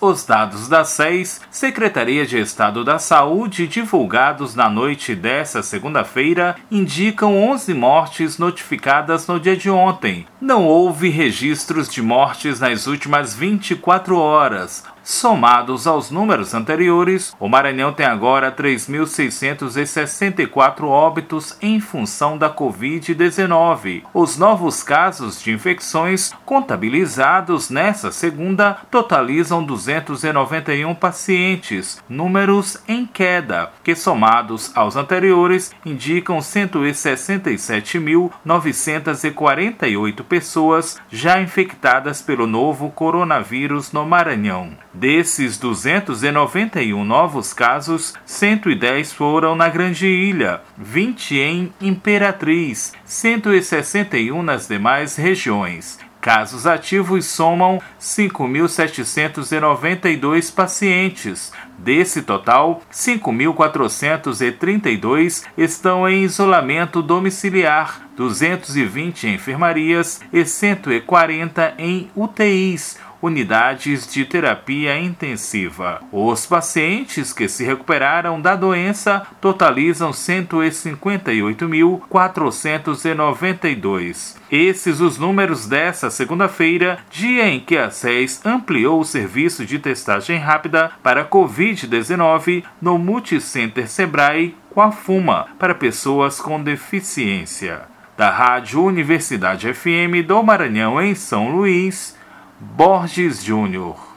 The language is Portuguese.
Os dados da SES, Secretaria de Estado da Saúde, divulgados na noite desta segunda-feira, indicam 11 mortes notificadas no dia de ontem. Não houve registros de mortes nas últimas 24 horas. Somados aos números anteriores, o Maranhão tem agora 3.664 óbitos em função da Covid-19. Os novos casos de infecções contabilizados nessa segunda totalizam 291 pacientes, números em queda, que somados aos anteriores indicam 167.948 pessoas já infectadas pelo novo coronavírus no Maranhão. Desses 291 novos casos, 110 foram na Grande Ilha, 20 em Imperatriz, 161 nas demais regiões. Casos ativos somam 5.792 pacientes. Desse total, 5.432 estão em isolamento domiciliar, 220 em enfermarias e 140 em UTIs unidades de terapia intensiva. Os pacientes que se recuperaram da doença totalizam 158.492. Esses os números dessa segunda-feira, dia em que a SES ampliou o serviço de testagem rápida para Covid-19 no Multicenter Sebrae com a Fuma para pessoas com deficiência. Da Rádio Universidade FM do Maranhão em São Luís, Borges Júnior.